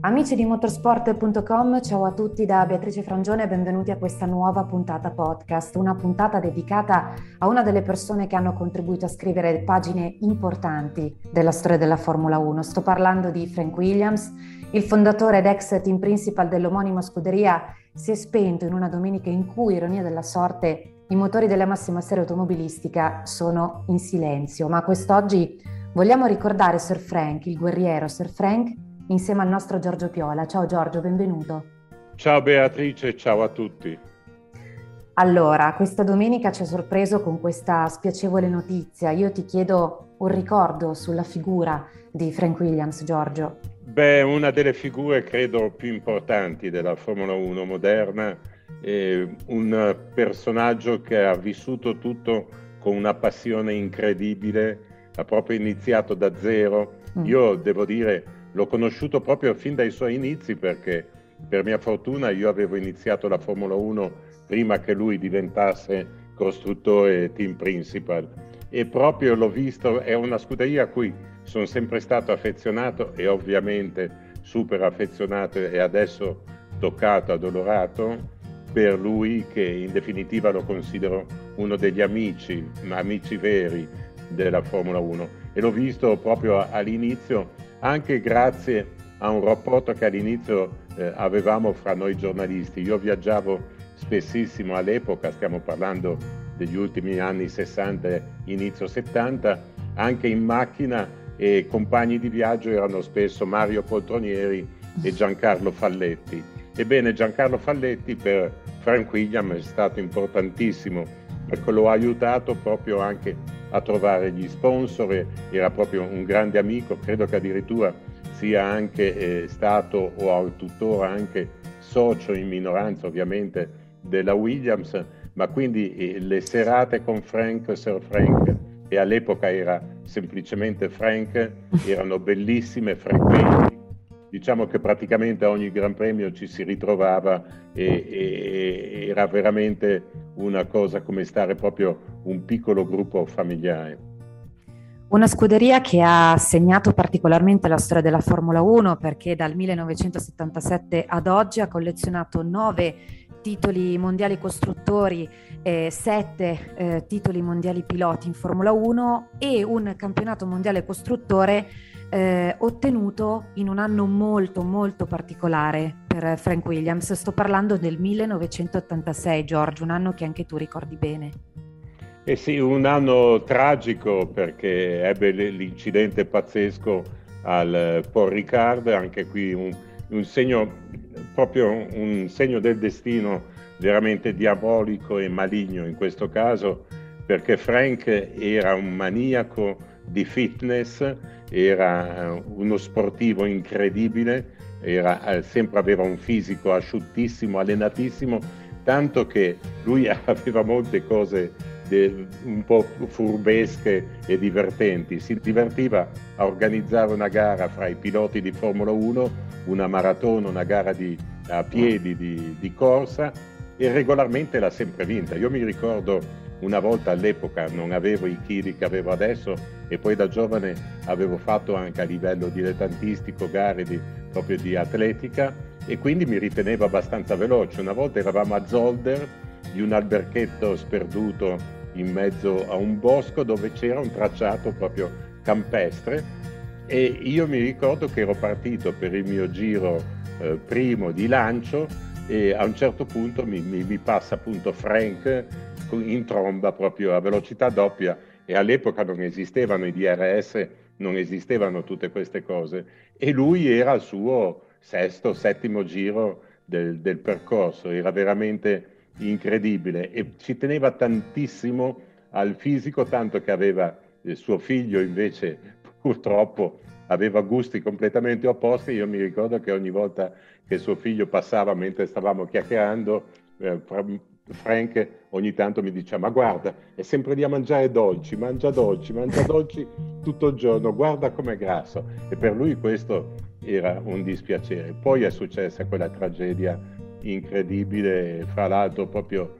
Amici di motorsport.com, ciao a tutti da Beatrice Frangione e benvenuti a questa nuova puntata podcast, una puntata dedicata a una delle persone che hanno contribuito a scrivere pagine importanti della storia della Formula 1. Sto parlando di Frank Williams, il fondatore ed ex team principal dell'omonima scuderia si è spento in una domenica in cui, ironia della sorte, i motori della massima serie automobilistica sono in silenzio, ma quest'oggi vogliamo ricordare Sir Frank, il guerriero Sir Frank, insieme al nostro Giorgio Piola. Ciao Giorgio, benvenuto. Ciao Beatrice, ciao a tutti. Allora, questa domenica ci ha sorpreso con questa spiacevole notizia. Io ti chiedo un ricordo sulla figura di Frank Williams, Giorgio. Beh, una delle figure credo più importanti della Formula 1 moderna, un personaggio che ha vissuto tutto con una passione incredibile, ha proprio iniziato da zero. Mm. Io devo dire, l'ho conosciuto proprio fin dai suoi inizi perché per mia fortuna io avevo iniziato la Formula 1 prima che lui diventasse costruttore team principal. E proprio l'ho visto, è una scuderia a cui sono sempre stato affezionato e ovviamente super affezionato e adesso toccato, addolorato per lui che in definitiva lo considero uno degli amici, amici veri della Formula 1 e l'ho visto proprio all'inizio anche grazie a un rapporto che all'inizio eh, avevamo fra noi giornalisti. Io viaggiavo spessissimo all'epoca, stiamo parlando degli ultimi anni 60, inizio 70, anche in macchina e compagni di viaggio erano spesso Mario Poltronieri e Giancarlo Falletti. Ebbene, Giancarlo Falletti per Frank William è stato importantissimo perché lo ha aiutato proprio anche a trovare gli sponsor, era proprio un grande amico, credo che addirittura sia anche eh, stato o tuttora anche socio in minoranza ovviamente della Williams, ma quindi eh, le serate con Frank, Sir Frank, e all'epoca era semplicemente Frank, erano bellissime, frequenti. Diciamo che praticamente a ogni Gran Premio ci si ritrovava e, e era veramente una cosa come stare proprio un piccolo gruppo familiare. Una scuderia che ha segnato particolarmente la storia della Formula 1 perché dal 1977 ad oggi ha collezionato nove titoli mondiali costruttori, eh, sette eh, titoli mondiali piloti in Formula 1 e un campionato mondiale costruttore eh, ottenuto in un anno molto molto particolare per Frank Williams. Sto parlando del 1986, Giorgio, un anno che anche tu ricordi bene. Eh sì, un anno tragico perché ebbe l'incidente pazzesco al Paul Ricard, anche qui un, un segno proprio un segno del destino veramente diabolico e maligno in questo caso, perché Frank era un maniaco di fitness, era uno sportivo incredibile, era, eh, sempre aveva un fisico asciuttissimo, allenatissimo, tanto che lui aveva molte cose de, un po' furbesche e divertenti. Si divertiva a organizzare una gara fra i piloti di Formula 1, una maratona, una gara di, a piedi di, di corsa e regolarmente l'ha sempre vinta. Io mi ricordo una volta all'epoca non avevo i chili che avevo adesso e poi da giovane avevo fatto anche a livello dilettantistico gare di, proprio di atletica e quindi mi ritenevo abbastanza veloce. Una volta eravamo a Zolder di un alberchetto sperduto in mezzo a un bosco dove c'era un tracciato proprio campestre e io mi ricordo che ero partito per il mio giro eh, primo di lancio e a un certo punto mi, mi, mi passa appunto Frank in tromba proprio a velocità doppia e all'epoca non esistevano i DRS, non esistevano tutte queste cose e lui era al suo sesto, settimo giro del, del percorso, era veramente incredibile e ci teneva tantissimo al fisico, tanto che aveva il suo figlio invece purtroppo aveva gusti completamente opposti. Io mi ricordo che ogni volta che suo figlio passava mentre stavamo chiacchierando, eh, Frank ogni tanto mi diceva ma guarda è sempre lì a mangiare dolci, mangia dolci, mangia dolci tutto il giorno, guarda com'è grasso e per lui questo era un dispiacere. Poi è successa quella tragedia incredibile, fra l'altro proprio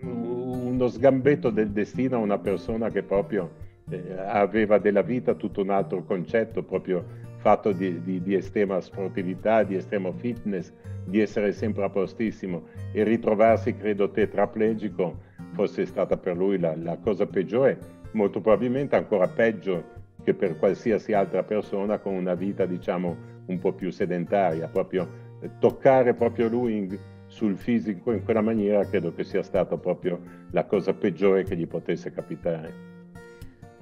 uno sgambetto del destino a una persona che proprio eh, aveva della vita tutto un altro concetto, proprio fatto di, di, di estrema sportività, di estremo fitness, di essere sempre a postissimo e ritrovarsi, credo, tetraplegico fosse stata per lui la, la cosa peggiore, molto probabilmente ancora peggio che per qualsiasi altra persona con una vita, diciamo, un po' più sedentaria, proprio eh, toccare proprio lui in, sul fisico in quella maniera credo che sia stata proprio la cosa peggiore che gli potesse capitare.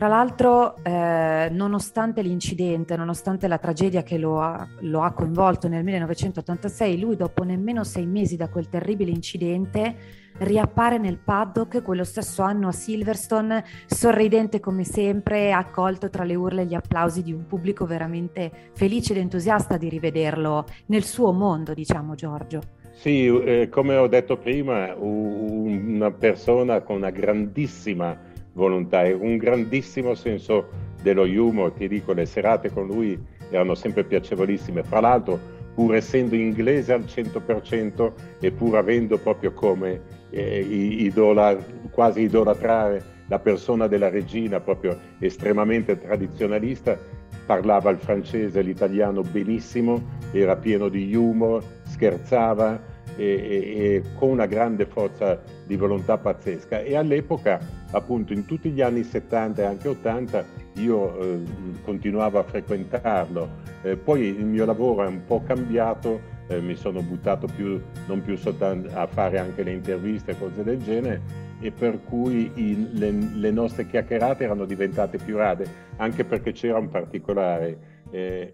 Tra l'altro, eh, nonostante l'incidente, nonostante la tragedia che lo ha, lo ha, coinvolto nel 1986, lui dopo nemmeno sei mesi da quel terribile incidente riappare nel paddock quello stesso anno a Silverstone, sorridente come sempre, accolto tra le urla e gli applausi di un pubblico veramente felice ed entusiasta di rivederlo nel suo mondo, diciamo Giorgio. Sì, eh, come ho detto prima, una persona con una grandissima volontà e un grandissimo senso dello humor, ti dico, le serate con lui erano sempre piacevolissime. Fra l'altro, pur essendo inglese al 100% e pur avendo proprio come eh, idola, quasi idolatrare la persona della regina, proprio estremamente tradizionalista, parlava il francese e l'italiano benissimo, era pieno di humor, scherzava e, e, e con una grande forza di volontà pazzesca. E all'epoca appunto in tutti gli anni 70 e anche 80 io eh, continuavo a frequentarlo. Eh, poi il mio lavoro è un po' cambiato eh, mi sono buttato più, non più soltanto a fare anche le interviste e cose del genere e per cui il, le, le, nostre chiacchierate erano diventate più rade anche perché c'era un particolare eh,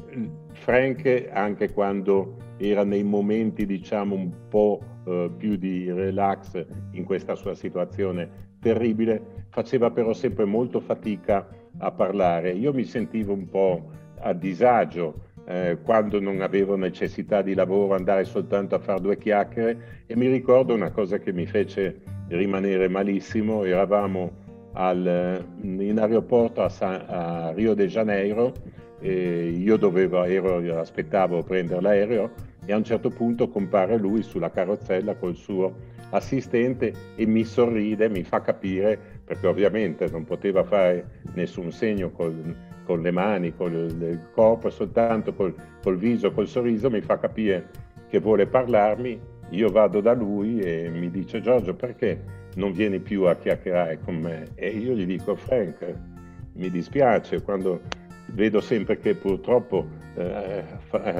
Frank anche quando era nei momenti diciamo un po' eh, più di relax in questa sua situazione terribile, faceva però sempre molto fatica a parlare. Io mi sentivo un po' a disagio eh, quando non avevo necessità di lavoro, andare soltanto a fare due chiacchiere e mi ricordo una cosa che mi fece rimanere malissimo, eravamo al, in aeroporto a, San, a Rio de Janeiro, io dovevo, ero, aspettavo prendere l'aereo e a un certo punto compare lui sulla carrozzella col suo assistente e mi sorride, mi fa capire, perché ovviamente non poteva fare nessun segno col, con le mani, con il corpo, soltanto col, col viso, col sorriso, mi fa capire che vuole parlarmi. Io vado da lui e mi dice Giorgio perché non vieni più a chiacchierare con me? E io gli dico Frank, mi dispiace quando vedo sempre che purtroppo eh,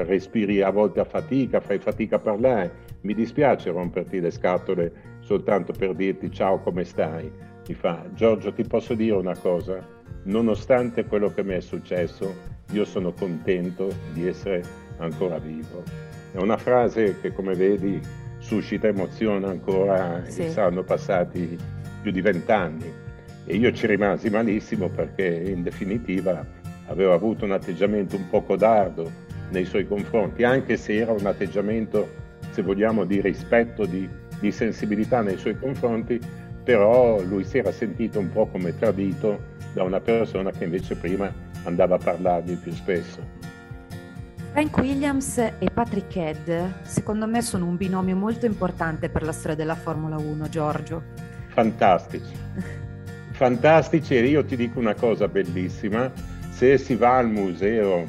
respiri a volte a fatica, fai fatica a parlare. Mi dispiace romperti le scatole soltanto per dirti ciao come stai. Mi fa Giorgio ti posso dire una cosa? Nonostante quello che mi è successo, io sono contento di essere ancora vivo. È una frase che come vedi suscita emozione ancora sì. saranno passati più di vent'anni. E io ci rimasi malissimo perché in definitiva aveva avuto un atteggiamento un po' codardo nei suoi confronti, anche se era un atteggiamento, se vogliamo, di rispetto, di, di sensibilità nei suoi confronti, però lui si era sentito un po' come tradito da una persona che invece prima andava a parlargli più spesso. Frank Williams e Patrick Head, secondo me, sono un binomio molto importante per la storia della Formula 1, Giorgio. Fantastici, fantastici e io ti dico una cosa bellissima, se si va al museo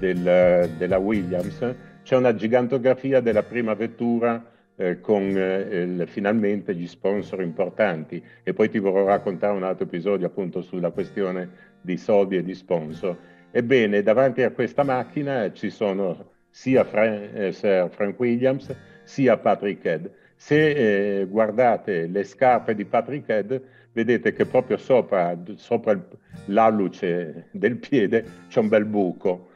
del, della Williams c'è una gigantografia della prima vettura eh, con eh, finalmente gli sponsor importanti e poi ti vorrò raccontare un altro episodio appunto sulla questione di soldi e di sponsor. Ebbene, davanti a questa macchina ci sono sia Fran- eh, Sir Frank Williams sia Patrick Head. Se eh, guardate le scarpe di Patrick Head, vedete che proprio sopra, sopra l'alluce del piede c'è un bel buco.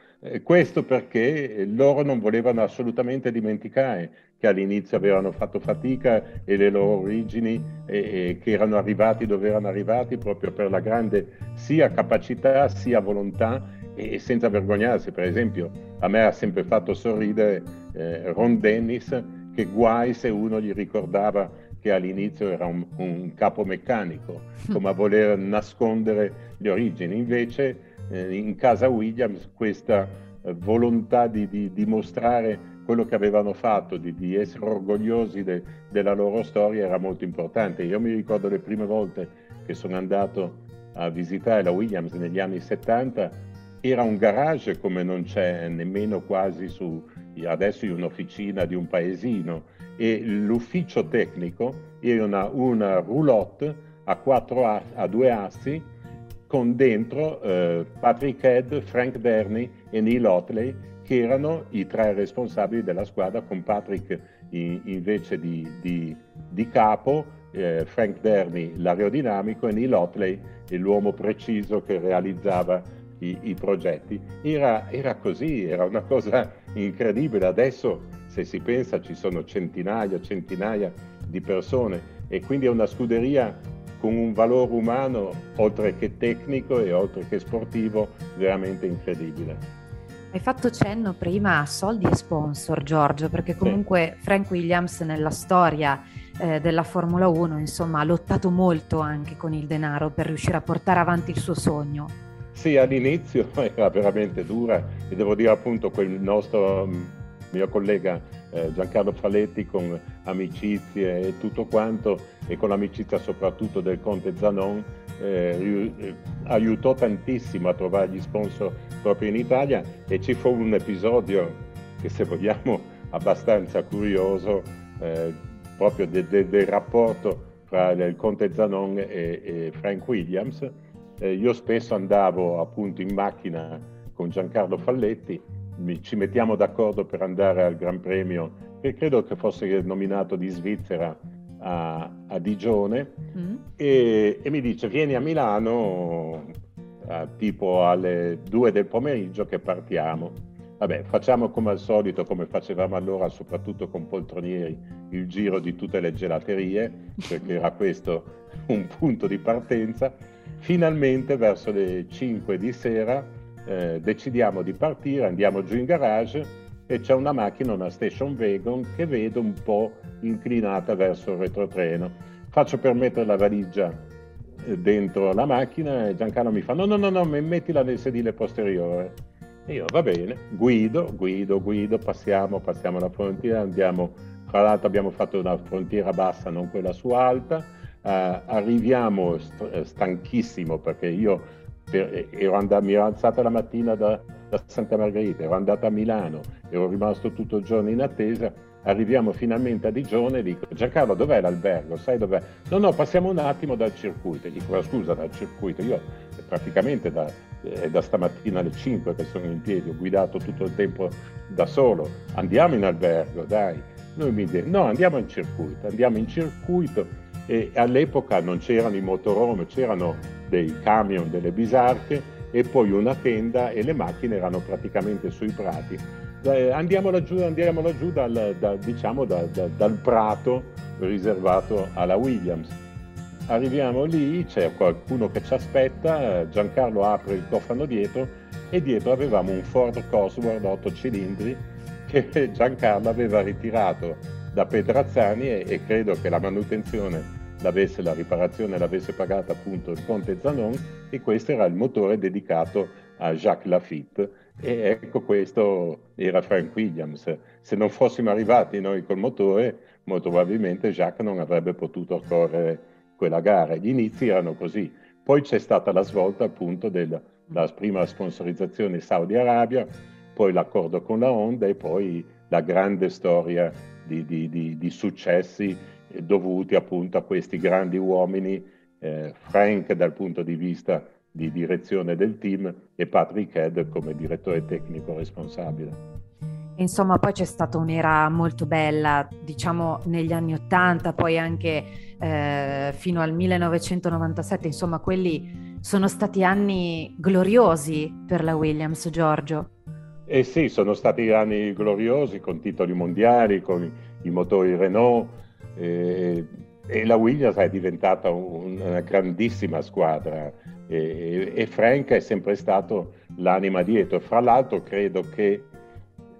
Questo perché loro non volevano assolutamente dimenticare che all'inizio avevano fatto fatica e le loro origini e, e che erano arrivati dove erano arrivati proprio per la grande sia capacità sia volontà e senza vergognarsi. Per esempio, a me ha sempre fatto sorridere eh, Ron Dennis, che guai se uno gli ricordava che all'inizio era un, un capo meccanico, come a voler nascondere le origini. Invece eh, in casa Williams questa eh, volontà di, di dimostrare quello che avevano fatto, di, di essere orgogliosi de, della loro storia era molto importante. Io mi ricordo le prime volte che sono andato a visitare la Williams negli anni 70, era un garage come non c'è nemmeno quasi su, adesso in un'officina di un paesino e l'ufficio tecnico era una, una roulotte a, quattro, a due assi con dentro eh, Patrick Head, Frank Derny e Neil Otley che erano i tre responsabili della squadra, con Patrick in, invece di, di, di capo, eh, Frank Derny l'aerodinamico e Neil Otley l'uomo preciso che realizzava i, i progetti. Era, era, così, era una cosa incredibile. Adesso, se si pensa, ci sono centinaia, centinaia di persone e quindi è una scuderia con un valore umano, oltre che tecnico e oltre che sportivo, veramente incredibile. Hai fatto cenno prima a soldi e sponsor, Giorgio, perché comunque sì. Frank Williams nella storia eh, della Formula 1, insomma, ha lottato molto anche con il denaro per riuscire a portare avanti il suo sogno. Sì, all'inizio era veramente dura e devo dire appunto quel nostro mio collega eh, Giancarlo Faletti con amicizie e tutto quanto e con l'amicizia soprattutto del Conte Zanon eh, eh, aiutò tantissimo a trovare gli sponsor proprio in Italia e ci fu un episodio che se vogliamo abbastanza curioso eh, proprio del de, de rapporto tra il Conte Zanon e, e Frank Williams. Eh, io spesso andavo appunto in macchina con Giancarlo Falletti, mi, ci mettiamo d'accordo per andare al Gran Premio che credo che fosse nominato di Svizzera a, a Digione mm. e, e, mi dice vieni a Milano a, tipo alle due del pomeriggio che partiamo. Vabbè, facciamo come al solito, come facevamo allora, soprattutto con Poltronieri, il giro di tutte le gelaterie, perché era questo un punto di partenza. Finalmente, verso le 5 di sera, eh, decidiamo di partire, andiamo giù in garage e c'è una macchina, una station wagon, che vedo un po' inclinata verso il retrotreno. Faccio per mettere la valigia eh, dentro la macchina e Giancarlo mi fa no, no, no, no, mettila nel sedile posteriore. E io va bene, guido, guido, guido, passiamo, passiamo la frontiera, andiamo, tra l'altro abbiamo fatto una frontiera bassa, non quella su alta, uh, arriviamo st- eh, stanchissimo perché io per, ero andato, mi ero alzata la mattina da, da Santa Margherita, ero andato a Milano, ero rimasto tutto il giorno in attesa, arriviamo finalmente a Digione e dico Giancarlo dov'è l'albergo? Sai dov'è? No, no, passiamo un attimo dal circuito. E dico scusa dal circuito, io praticamente da, è da stamattina alle 5 che sono in piedi, ho guidato tutto il tempo da solo, andiamo in albergo, dai. Lui mi dice no, andiamo in circuito, andiamo in circuito e all'epoca non c'erano i motorhome, c'erano dei camion, delle bisarche e poi una tenda e le macchine erano praticamente sui prati. Eh, andiamo laggiù, andiamo laggiù dal, da, diciamo da, da, dal prato riservato alla Williams. Arriviamo lì, c'è qualcuno che ci aspetta, Giancarlo apre il cofano dietro e dietro avevamo un Ford Cosworth 8 cilindri che Giancarlo aveva ritirato da Pedrazzani e, e credo che la manutenzione l'avesse, la riparazione l'avesse pagata appunto il conte Zanon e questo era il motore dedicato a Jacques Lafitte e ecco questo era Frank Williams. Se non fossimo arrivati noi col motore, molto probabilmente Jacques non avrebbe potuto correre quella gara. Gli inizi erano così. Poi c'è stata la svolta appunto della prima sponsorizzazione Saudi Arabia, poi l'accordo con la Honda e poi la grande storia di, di, di, di successi dovuti appunto a questi grandi uomini, eh, Frank dal punto di vista di direzione del team e Patrick Head come direttore tecnico responsabile. Insomma, poi c'è stata un'era molto bella, diciamo negli anni Ottanta, poi anche eh, fino al 1997, insomma, quelli sono stati anni gloriosi per la Williams, Giorgio. Eh sì, sono stati anni gloriosi con titoli mondiali, con i motori Renault, eh, e la Williams è diventata un, una grandissima squadra e, e, Frank è sempre stato l'anima dietro. Fra l'altro credo che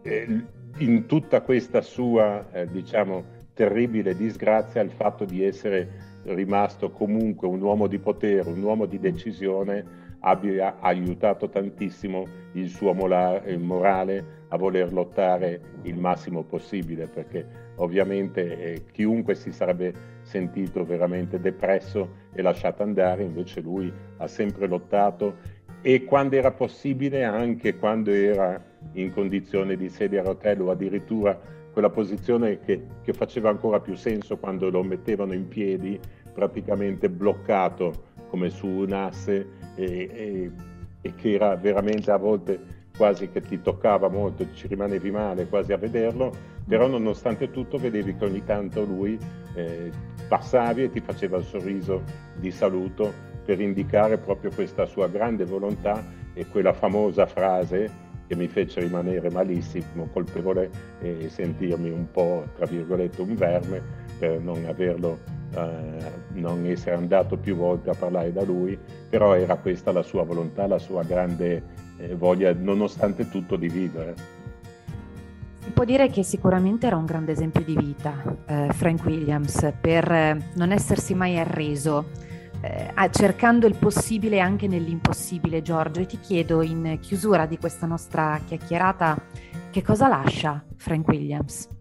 eh, in tutta questa sua, eh, diciamo, terribile disgrazia il fatto di essere rimasto comunque un uomo di potere, un uomo di decisione, abbia aiutato tantissimo il suo morale a voler lottare il massimo possibile, perché ovviamente eh, chiunque si sarebbe sentito veramente depresso e lasciato andare, invece lui ha sempre lottato e quando era possibile, anche quando era in condizione di sedia a rotelle o addirittura quella posizione che, che faceva ancora più senso quando lo mettevano in piedi, praticamente bloccato come su un asse e, e, e che era veramente a volte quasi che ti toccava molto, ci rimanevi male quasi a vederlo, però nonostante tutto vedevi che ogni tanto lui eh, passavi e ti faceva il sorriso di saluto per indicare proprio questa sua grande volontà e quella famosa frase che mi fece rimanere malissimo, colpevole e sentirmi un po', tra virgolette, un verme per non averlo, non essere andato più volte a parlare da lui, però era questa la sua volontà, la sua grande eh, voglia, nonostante tutto, di vivere. Si può dire che sicuramente era un grande esempio di vita, eh, Frank Williams, per eh, non essersi mai arreso eh, cercando il possibile anche nell'impossibile, Giorgio. E ti chiedo in chiusura di questa nostra chiacchierata che cosa lascia Frank Williams?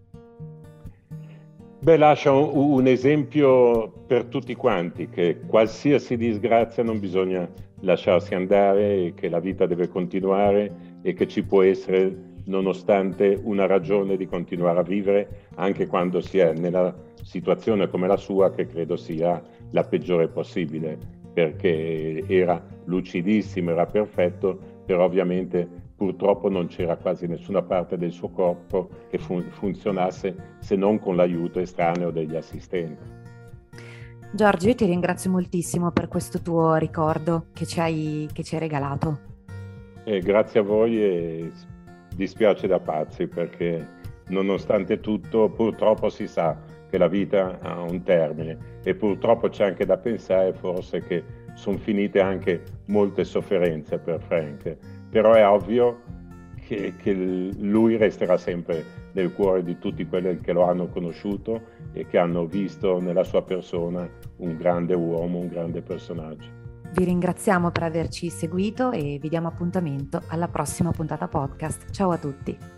Beh, lascia un, un esempio per tutti quanti, che qualsiasi disgrazia non bisogna lasciarsi andare, che la vita deve continuare e che ci può essere nonostante una ragione di continuare a vivere anche quando si è nella situazione come la sua che credo sia la peggiore possibile perché era lucidissimo, era perfetto, però ovviamente purtroppo non c'era quasi nessuna parte del suo corpo che fun- funzionasse se non con l'aiuto estraneo degli assistenti. Giorgio, io ti ringrazio moltissimo per questo tuo ricordo che ci hai, che ci hai regalato. Eh, grazie a voi e dispiace da pazzi perché nonostante tutto purtroppo si sa che la vita ha un termine e purtroppo c'è anche da pensare forse che sono finite anche molte sofferenze per Frank, però è ovvio che, che, lui resterà sempre nel cuore di tutti quelli che lo hanno conosciuto e che hanno visto nella sua persona un grande uomo, un grande personaggio. Vi ringraziamo per averci seguito e vi diamo appuntamento alla prossima puntata podcast. Ciao a tutti.